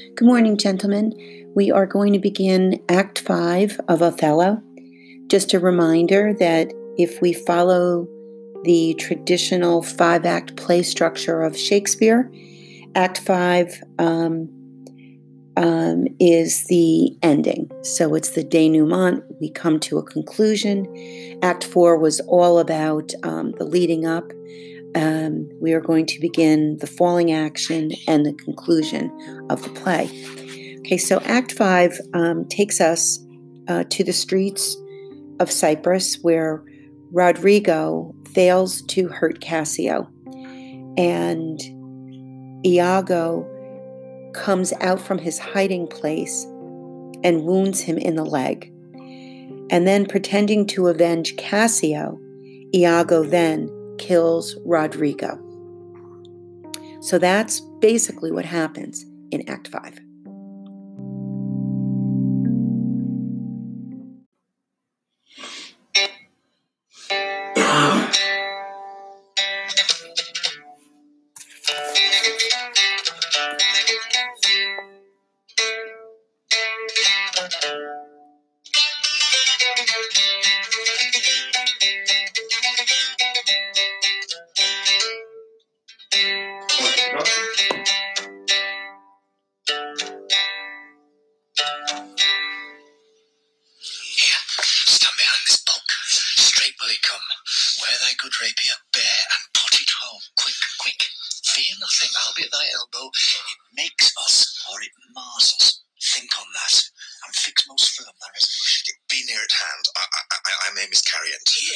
Good morning, gentlemen. We are going to begin Act 5 of Othello. Just a reminder that if we follow the traditional five act play structure of Shakespeare, Act 5 um, um, is the ending. So it's the denouement. We come to a conclusion. Act 4 was all about um, the leading up um, we are going to begin the falling action and the conclusion of the play. Okay, so Act 5 um, takes us uh, to the streets of Cyprus where Rodrigo fails to hurt Cassio. And Iago comes out from his hiding place and wounds him in the leg. And then, pretending to avenge Cassio, Iago then kills Roderigo. So that's basically what happens in Act 5.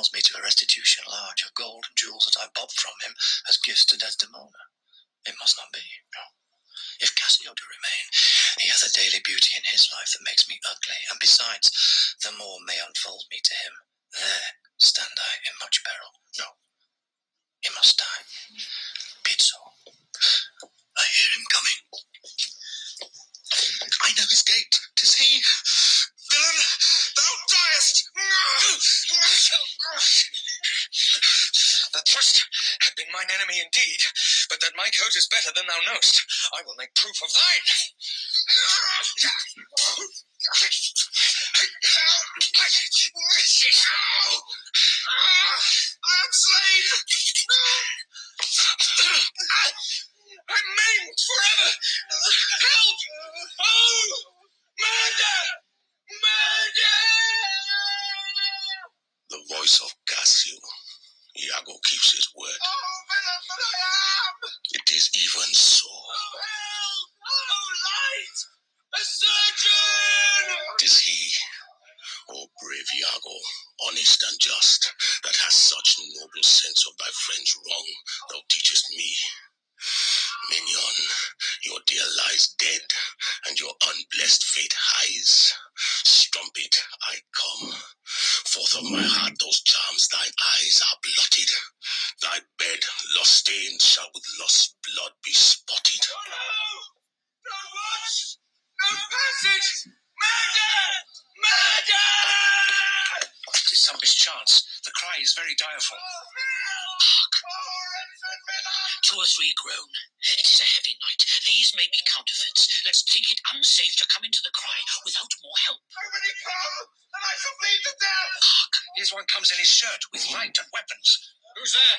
calls me to a restitution large of gold and jewels that I bobbed from him as gifts to Desdemona. It must not be, no. If Cassio do remain, he hath a daily beauty in his life that makes me ugly, and besides, the more may unfold me to him. There stand I in much peril. No, he must die. Be it so. I hear him coming. I know his gait. Tis he. Villain, thou diest! That first had been mine enemy indeed, but that my coat is better than thou knowest, I will make proof of thine. Fate hies. Counterfeits. Think it unsafe to come into the cry without more help. How many come? And I shall bleed to death! Hark! Here's one comes in his shirt with light and weapons. Who's there?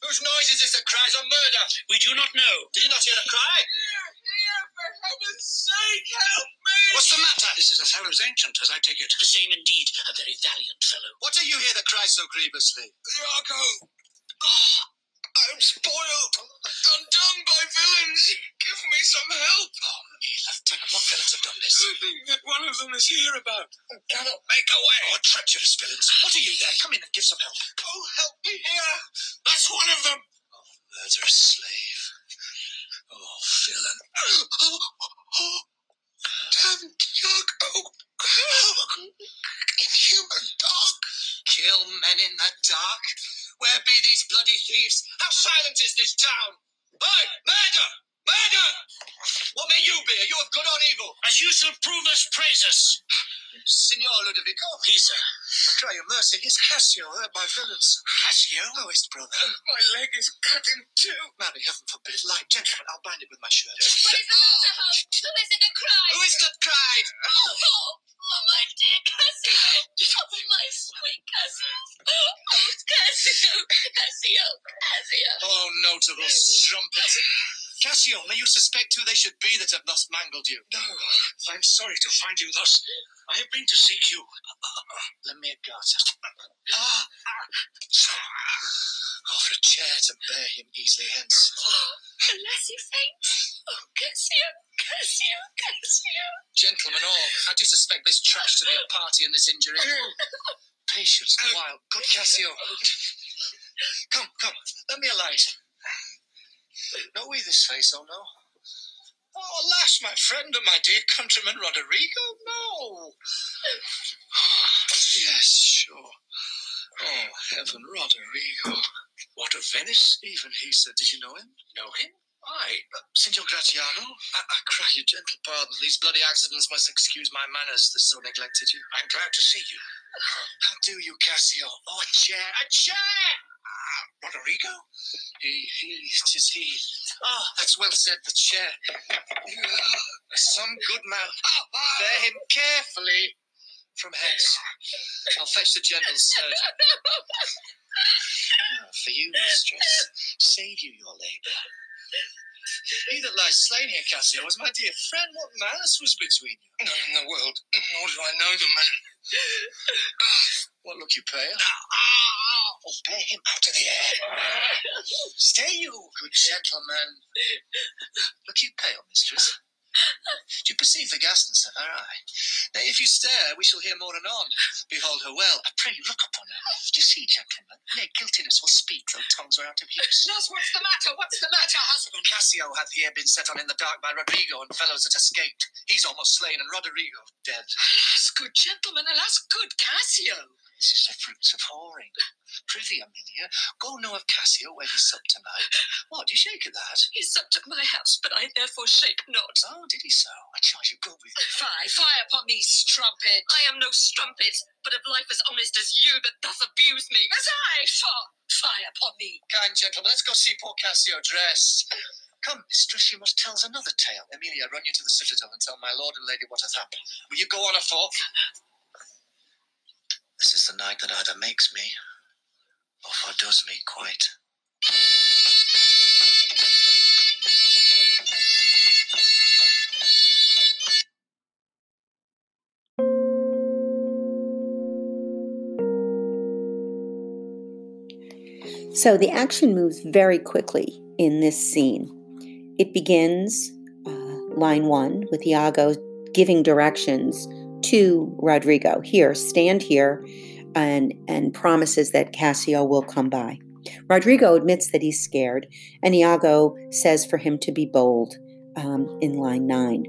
Whose noise is this that cries on murder? We do not know. Did you not hear the cry? Here, here, for heaven's sake, help me! What's the matter? This is Othello's ancient, as I take it. The same indeed. A very valiant fellow. What are you here that cries so grievously? Iago! Oh, I'm spoiled, undone by villains. Give me some help. Oh, me, Lieutenant. What villains have done this? I think that one of them is here about and cannot make away. Oh, treacherous villains. What are you there? Come in and give some help. Oh, help me here. That's one of them. Oh, murderous slave. Oh, villain. Oh, oh, damn Iago. Inhuman dog. Kill men in the dark. Where be these bloody thieves? How silent is this town? Hey, murder! Murder! You? Of good or evil? As you shall prove us praises. Signor Lodovico. Pisa. Try your mercy. Here's Cassio, uh, hurt by villains. Cassio? Lowest brother. My leg is cut in two. Marry, heaven forbid. Lie, gentlemen, I'll bind it with my shirt. What is the matter, Hum? Ah. Who is it that cried? Who is that cried? Oh, oh, oh, my dear Cassio. Oh, my sweet Cassio. Oh, Cassio, Cassio, Cassio. Oh, notable strumpet. Cassio, may you suspect who they should be that have thus mangled you? No, I'm sorry to find you thus. I have been to seek you. Lend me a garter. Ah! So, offer a chair to bear him easily hence. Unless you faint. Oh, Cassio, Cassio, Cassio. Gentlemen all, I do suspect this trash to be a party in this injury. Patience, a while. Good Cassio. Come, come, let me a light. Know we this face, oh no? Oh, alas, my friend and my dear countryman Roderigo, no. yes, sure. Oh, heaven, Roderigo. What of Venice? Even he said, did you know him? Know him? I. Uh, Signor Gratiano, I, I cry you gentle pardon. These bloody accidents must excuse my manners that so neglected you. I'm glad to see you. How do you, Cassio? Oh, a chair, a chair! Ah, Roderigo? He, he, tis he. Ah, that's well said, the chair. Ah, Some good man. Bear him carefully from hence. I'll fetch the general's surgeon. Ah, For you, mistress, save you your labour. He that lies slain here, Cassio, was my dear friend. What malice was between you? None in the world, nor do I know the man. What look you pale? Oh, bear him out of the air. Stay you, good gentleman. Look you pale, mistress. Do you perceive the ghastness of her eye? Nay, if you stare, we shall hear more anon. Behold her well. I pray you, look upon her. Do you see, gentlemen? Nay, guiltiness will speak, though tongues are out of use. Nurse, what's the matter? What's the matter, husband? Cassio hath here been set on in the dark by Rodrigo and fellows that escaped. He's almost slain, and Rodrigo dead. Alas, good gentleman, alas, good Cassio. This is the fruits of whoring. Prithee, Emilia, go know of Cassio where he supped tonight. What, do you shake at that? He supped at my house, but I therefore shake not. Oh, did he so? I charge you go with me. Fie, fie upon me, strumpet. I am no strumpet, but of life as honest as you that thus abuse me. As I, fie, fie upon me. Kind gentlemen, let's go see poor Cassio dressed. Come, mistress, you must tell us another tale. Emilia, run you to the citadel and tell my lord and lady what hath happened. Will you go on a forth? This is the night that either makes me or fordoes me quite. So the action moves very quickly in this scene. It begins, uh, line one, with Iago giving directions to Rodrigo. Here, stand here, and and promises that Cassio will come by. Rodrigo admits that he's scared, and Iago says for him to be bold um, in line nine.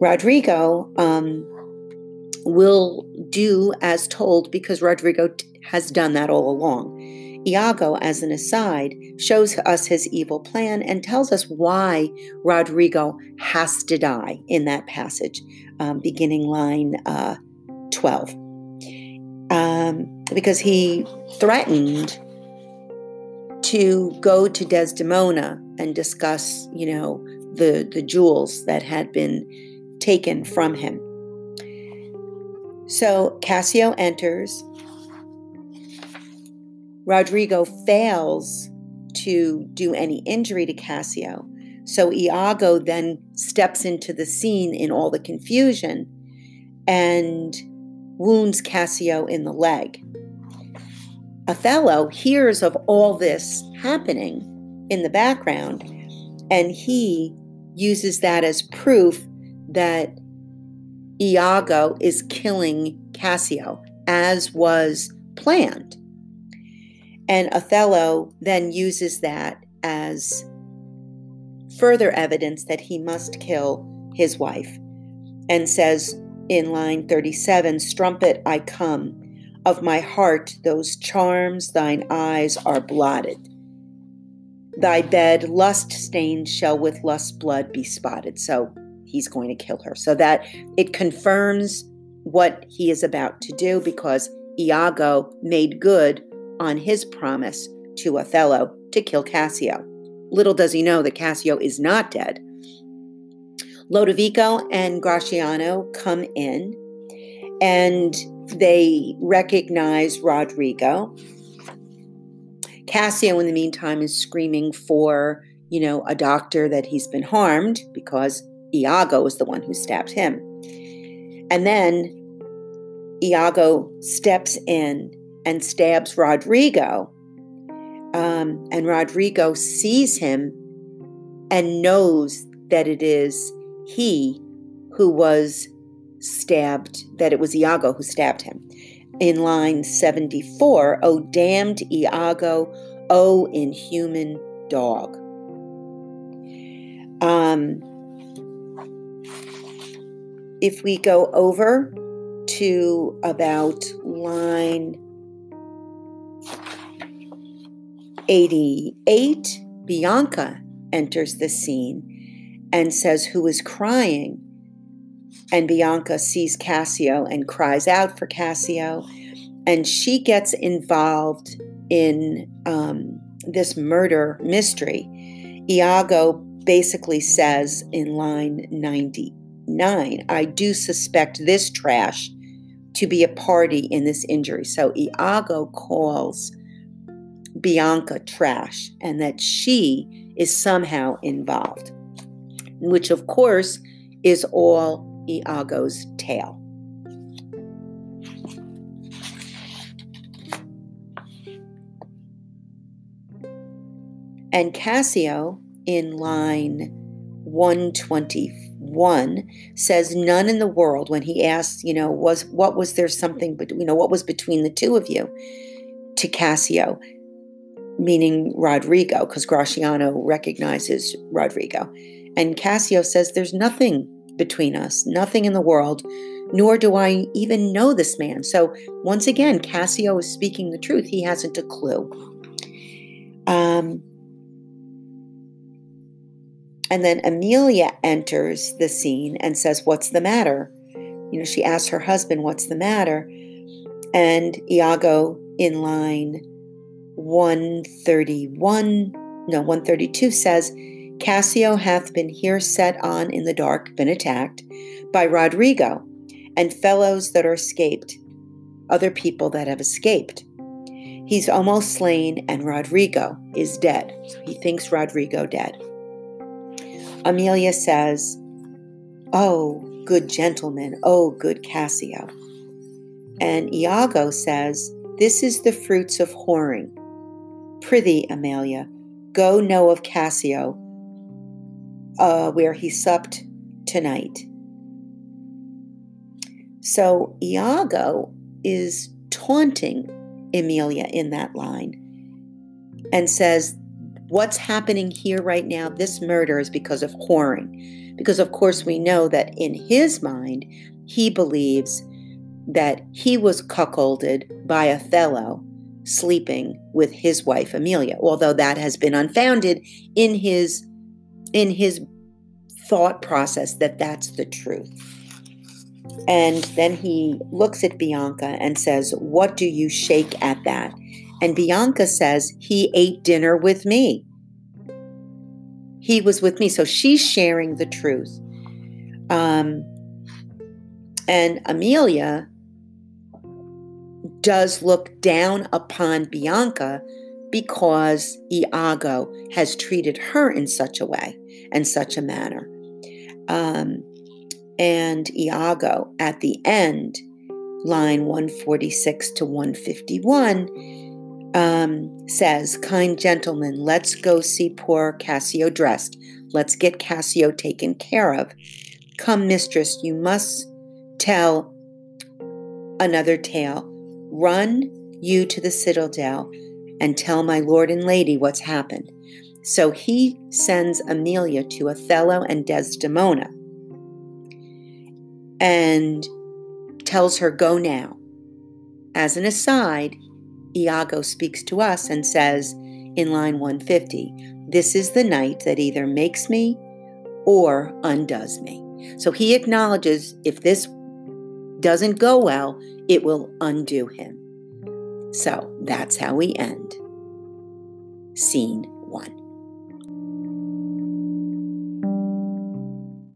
Rodrigo um, will do as told because Rodrigo t- has done that all along. Iago, as an aside, shows us his evil plan and tells us why Rodrigo has to die in that passage, um, beginning line uh, 12. Um, because he threatened to go to Desdemona and discuss, you know, the, the jewels that had been taken from him. So Cassio enters. Rodrigo fails to do any injury to Cassio. So Iago then steps into the scene in all the confusion and wounds Cassio in the leg. Othello hears of all this happening in the background and he uses that as proof that Iago is killing Cassio, as was planned. And Othello then uses that as further evidence that he must kill his wife and says in line 37 Strumpet, I come. Of my heart, those charms thine eyes are blotted. Thy bed, lust stained, shall with lust blood be spotted. So he's going to kill her. So that it confirms what he is about to do because Iago made good on his promise to Othello to kill Cassio. Little does he know that Cassio is not dead. Lodovico and Gratiano come in and they recognize Rodrigo. Cassio, in the meantime, is screaming for, you know, a doctor that he's been harmed because Iago is the one who stabbed him. And then Iago steps in and stabs Rodrigo. Um, and Rodrigo sees him and knows that it is he who was stabbed, that it was Iago who stabbed him. In line 74, O damned Iago, O inhuman dog. Um, if we go over to about line 88, Bianca enters the scene and says, Who is crying? And Bianca sees Cassio and cries out for Cassio. And she gets involved in um, this murder mystery. Iago basically says in line 99, I do suspect this trash to be a party in this injury. So Iago calls Bianca trash and that she is somehow involved, which of course is all Iago's tale. And Cassio in line 121 says none in the world when he asks, you know, was what was there something but you know what was between the two of you to Cassio meaning Rodrigo, because Gratiano recognizes Rodrigo. And Cassio says, There's nothing between us, nothing in the world, nor do I even know this man. So once again, Cassio is speaking the truth. He hasn't a clue. Um, and then Amelia enters the scene and says, What's the matter? You know, she asks her husband, What's the matter? And Iago, in line 131, no, 132 says, Cassio hath been here set on in the dark, been attacked by Rodrigo and fellows that are escaped, other people that have escaped. He's almost slain, and Rodrigo is dead. So he thinks Rodrigo dead. Amelia says, Oh, good gentleman, oh, good Cassio. And Iago says, This is the fruits of whoring. Prithee, Amelia, go know of Cassio, uh, where he supped tonight. So Iago is taunting Amelia in that line and says, What's happening here right now? This murder is because of whoring. Because, of course, we know that in his mind, he believes that he was cuckolded by Othello sleeping with his wife Amelia, although that has been unfounded in his in his thought process that that's the truth. And then he looks at Bianca and says, "What do you shake at that?" And Bianca says, "He ate dinner with me. He was with me." So she's sharing the truth. Um, and Amelia does look down upon Bianca because Iago has treated her in such a way and such a manner. Um, and Iago at the end, line 146 to 151, um, says, Kind gentlemen, let's go see poor Cassio dressed. Let's get Cassio taken care of. Come, mistress, you must tell another tale Run you to the citadel and tell my lord and lady what's happened. So he sends Amelia to Othello and Desdemona and tells her, Go now. As an aside, Iago speaks to us and says in line 150, This is the night that either makes me or undoes me. So he acknowledges if this doesn't go well, it will undo him. So that's how we end. Scene.